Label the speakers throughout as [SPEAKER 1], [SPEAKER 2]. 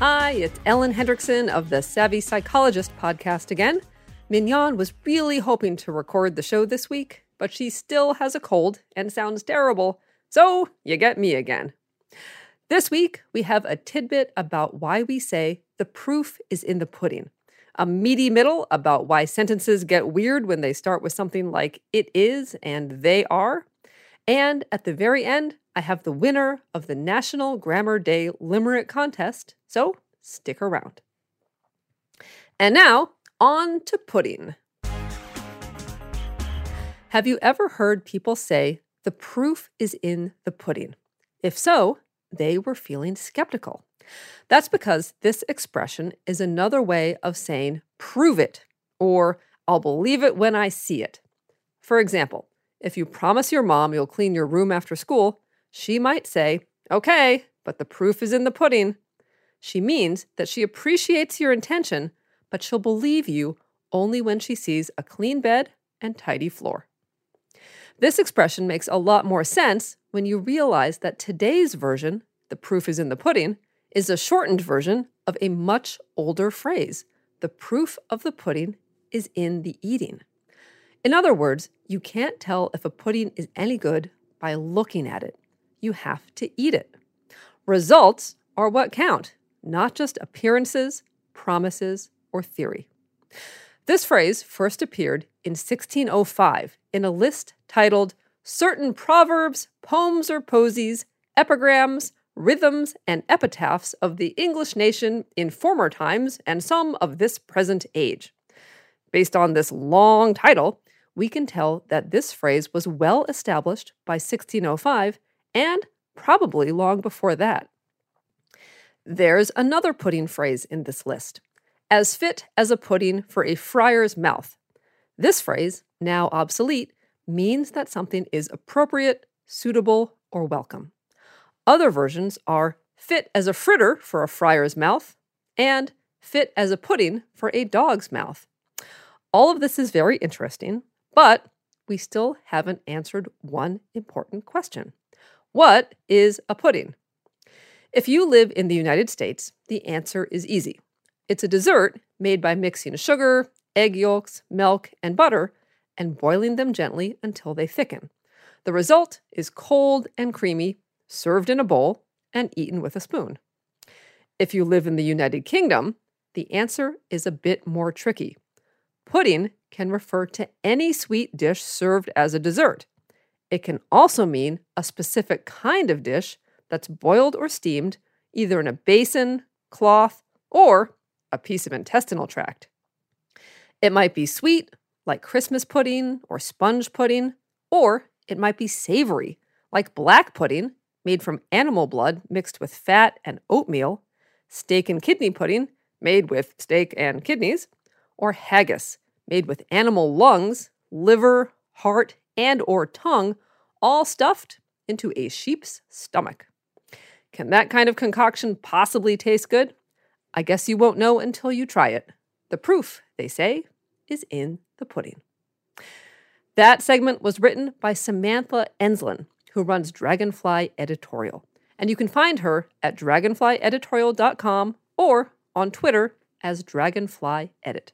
[SPEAKER 1] Hi, it's Ellen Hendriksen of the Savvy Psychologist podcast again. Mignon was really hoping to record the show this week, but she still has a cold and sounds terrible, so you get me again. This week, we have a tidbit about why we say the proof is in the pudding, a meaty middle about why sentences get weird when they start with something like it is and they are, and at the very end, I have the winner of the National Grammar Day Limerick Contest, so stick around. And now, on to pudding. Have you ever heard people say, the proof is in the pudding? If so, they were feeling skeptical. That's because this expression is another way of saying, prove it, or I'll believe it when I see it. For example, if you promise your mom you'll clean your room after school, she might say, Okay, but the proof is in the pudding. She means that she appreciates your intention, but she'll believe you only when she sees a clean bed and tidy floor. This expression makes a lot more sense when you realize that today's version, the proof is in the pudding, is a shortened version of a much older phrase. The proof of the pudding is in the eating. In other words, you can't tell if a pudding is any good by looking at it. You have to eat it. Results are what count, not just appearances, promises, or theory. This phrase first appeared in 1605 in a list titled Certain Proverbs, Poems or Posies, Epigrams, Rhythms, and Epitaphs of the English Nation in Former Times and Some of This Present Age. Based on this long title, we can tell that this phrase was well established by 1605 and probably long before that. There's another pudding phrase in this list as fit as a pudding for a friar's mouth. This phrase, now obsolete, means that something is appropriate, suitable, or welcome. Other versions are fit as a fritter for a friar's mouth and fit as a pudding for a dog's mouth. All of this is very interesting, but we still haven't answered one important question What is a pudding? If you live in the United States, the answer is easy. It's a dessert made by mixing sugar, egg yolks, milk, and butter and boiling them gently until they thicken. The result is cold and creamy, served in a bowl, and eaten with a spoon. If you live in the United Kingdom, the answer is a bit more tricky. Pudding can refer to any sweet dish served as a dessert. It can also mean a specific kind of dish that's boiled or steamed, either in a basin, cloth, or a piece of intestinal tract. It might be sweet, like Christmas pudding or sponge pudding, or it might be savory, like black pudding, made from animal blood mixed with fat and oatmeal, steak and kidney pudding, made with steak and kidneys, or haggis, made with animal lungs, liver, heart, and or tongue, all stuffed into a sheep's stomach. Can that kind of concoction possibly taste good? I guess you won't know until you try it. The proof, they say, is in the pudding. That segment was written by Samantha Enslen, who runs Dragonfly Editorial. And you can find her at dragonflyeditorial.com or on Twitter as Dragonfly Edit.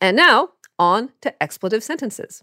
[SPEAKER 1] And now, on to expletive sentences.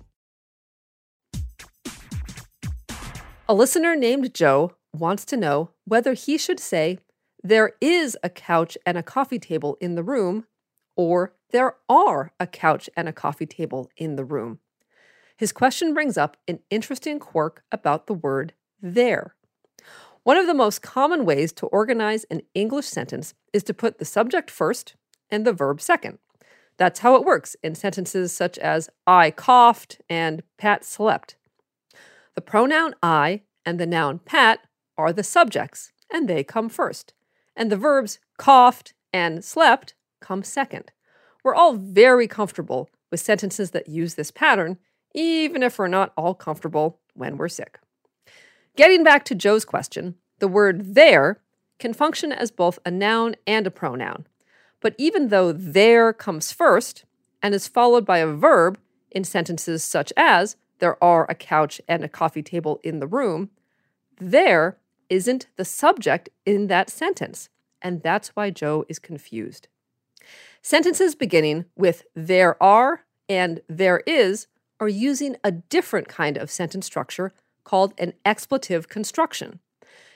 [SPEAKER 1] A listener named Joe wants to know whether he should say, There is a couch and a coffee table in the room, or There are a couch and a coffee table in the room. His question brings up an interesting quirk about the word there. One of the most common ways to organize an English sentence is to put the subject first and the verb second. That's how it works in sentences such as I coughed and Pat slept. The pronoun I and the noun Pat are the subjects, and they come first. And the verbs coughed and slept come second. We're all very comfortable with sentences that use this pattern, even if we're not all comfortable when we're sick. Getting back to Joe's question, the word there can function as both a noun and a pronoun. But even though there comes first and is followed by a verb in sentences such as, there are a couch and a coffee table in the room, there isn't the subject in that sentence. And that's why Joe is confused. Sentences beginning with there are and there is are using a different kind of sentence structure called an expletive construction.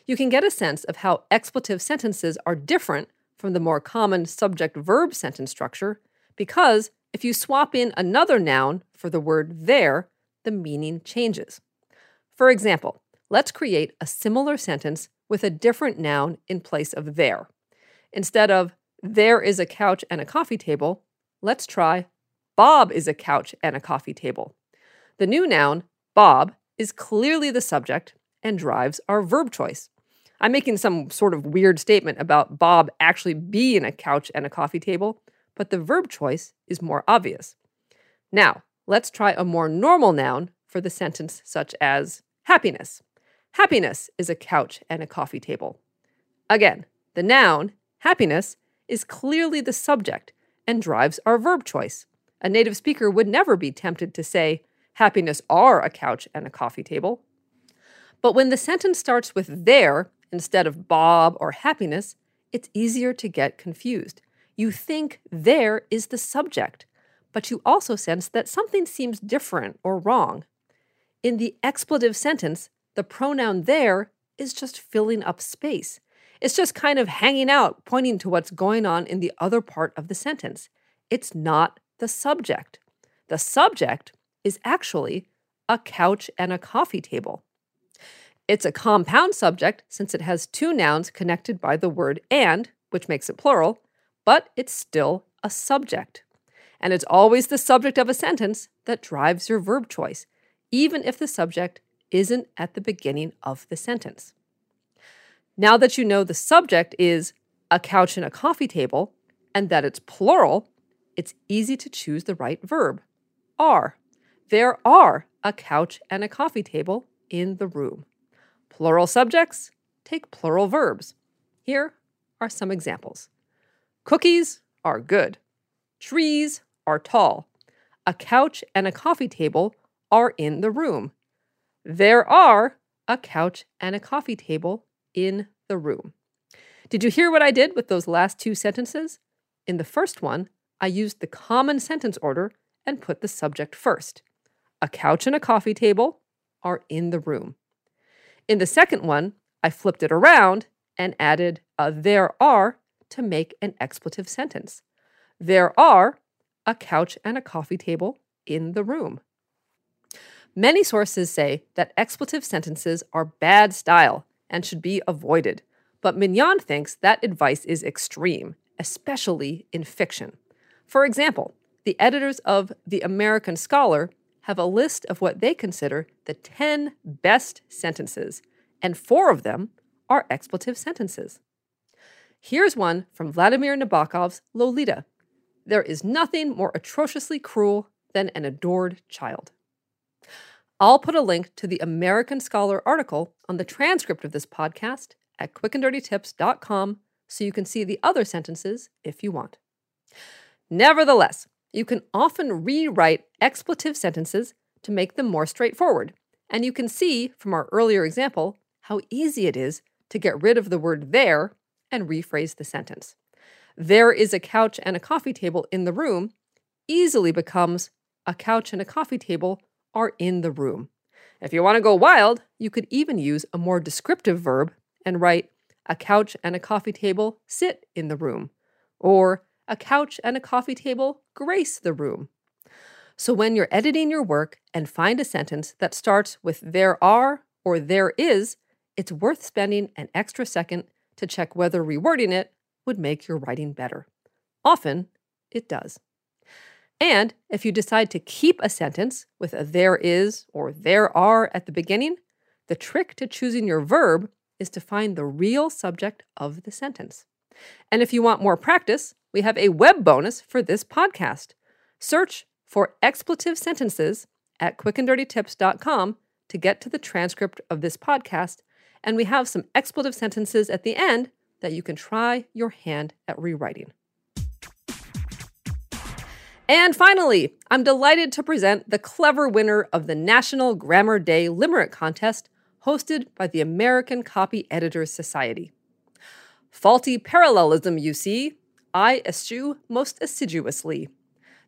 [SPEAKER 1] You can get a sense of how expletive sentences are different from the more common subject verb sentence structure because if you swap in another noun for the word there, the meaning changes. For example, let's create a similar sentence with a different noun in place of there. Instead of there is a couch and a coffee table, let's try Bob is a couch and a coffee table. The new noun, Bob, is clearly the subject and drives our verb choice. I'm making some sort of weird statement about Bob actually being a couch and a coffee table, but the verb choice is more obvious. Now, let's try a more normal noun for the sentence such as happiness. Happiness is a couch and a coffee table. Again, the noun, happiness, is clearly the subject and drives our verb choice. A native speaker would never be tempted to say, happiness are a couch and a coffee table. But when the sentence starts with there instead of Bob or happiness, it's easier to get confused. You think there is the subject, but you also sense that something seems different or wrong. In the expletive sentence, the pronoun there is just filling up space. It's just kind of hanging out, pointing to what's going on in the other part of the sentence. It's not the subject. The subject is actually a couch and a coffee table. It's a compound subject since it has two nouns connected by the word and, which makes it plural, but it's still a subject. And it's always the subject of a sentence that drives your verb choice, even if the subject isn't at the beginning of the sentence. Now that you know the subject is a couch and a coffee table, and that it's plural, it's easy to choose the right verb. Are. There are a couch and a coffee table in the room. Plural subjects take plural verbs. Here are some examples Cookies are good. Trees are tall. A couch and a coffee table are in the room. There are a couch and a coffee table in the room. Did you hear what I did with those last two sentences? In the first one, I used the common sentence order and put the subject first. A couch and a coffee table are in the room. In the second one, I flipped it around and added a there are to make an expletive sentence. There are a couch and a coffee table in the room. Many sources say that expletive sentences are bad style and should be avoided, but Mignon thinks that advice is extreme, especially in fiction. For example, the editors of The American Scholar have a list of what they consider the 10 best sentences, and four of them are expletive sentences. Here's one from Vladimir Nabokov's Lolita There is nothing more atrociously cruel than an adored child. I'll put a link to the American Scholar article on the transcript of this podcast at quickanddirtytips.com so you can see the other sentences if you want. Nevertheless, you can often rewrite expletive sentences to make them more straightforward, and you can see from our earlier example how easy it is to get rid of the word there and rephrase the sentence. There is a couch and a coffee table in the room easily becomes a couch and a coffee table are in the room. If you want to go wild, you could even use a more descriptive verb and write a couch and a coffee table sit in the room, or a couch and a coffee table grace the room. So when you're editing your work and find a sentence that starts with there are or there is, it's worth spending an extra second to check whether rewording it would make your writing better. Often, it does. And if you decide to keep a sentence with a there is or there are at the beginning, the trick to choosing your verb is to find the real subject of the sentence. And if you want more practice, we have a web bonus for this podcast. Search for expletive sentences at quickanddirtytips.com to get to the transcript of this podcast, and we have some expletive sentences at the end that you can try your hand at rewriting. And finally, I'm delighted to present the clever winner of the National Grammar Day Limerick Contest hosted by the American Copy Editors Society. Faulty parallelism, you see, I eschew most assiduously.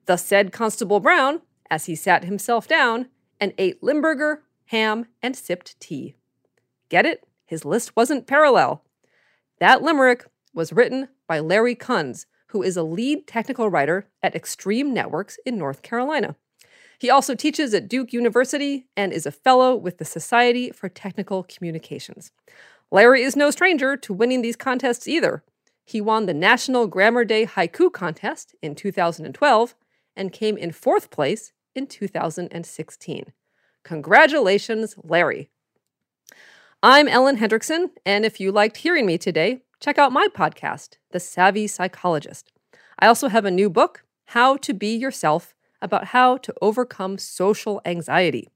[SPEAKER 1] Thus said Constable Brown, as he sat himself down and ate Limburger, ham, and sipped tea. Get it? His list wasn't parallel. That limerick was written by Larry Kunz, who is a lead technical writer at Extreme Networks in North Carolina. He also teaches at Duke University and is a fellow with the Society for Technical Communications. Larry is no stranger to winning these contests either. He won the National Grammar Day Haiku Contest in 2012 and came in fourth place in 2016. Congratulations, Larry. I'm Ellen Hendriksen, and if you liked hearing me today, check out my podcast, The Savvy Psychologist. I also have a new book, How to Be Yourself, about how to overcome social anxiety.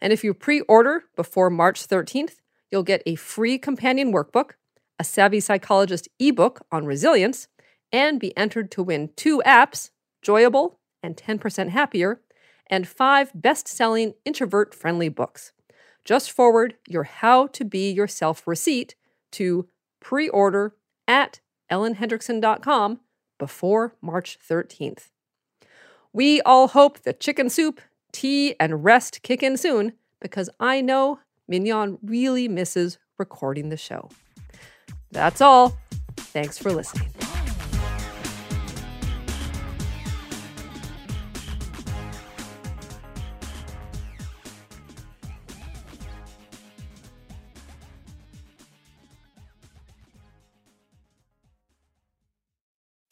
[SPEAKER 1] And if you pre order before March 13th, you'll get a free companion workbook, a Savvy Psychologist ebook on resilience, and be entered to win two apps, Joyable and 10% Happier, and five best selling introvert friendly books. Just forward your How to Be Yourself receipt to pre order at ellenhendriksen.com before March 13th. We all hope the chicken soup, tea, and rest kick in soon because I know Mignon really misses recording the show. That's all. Thanks for listening.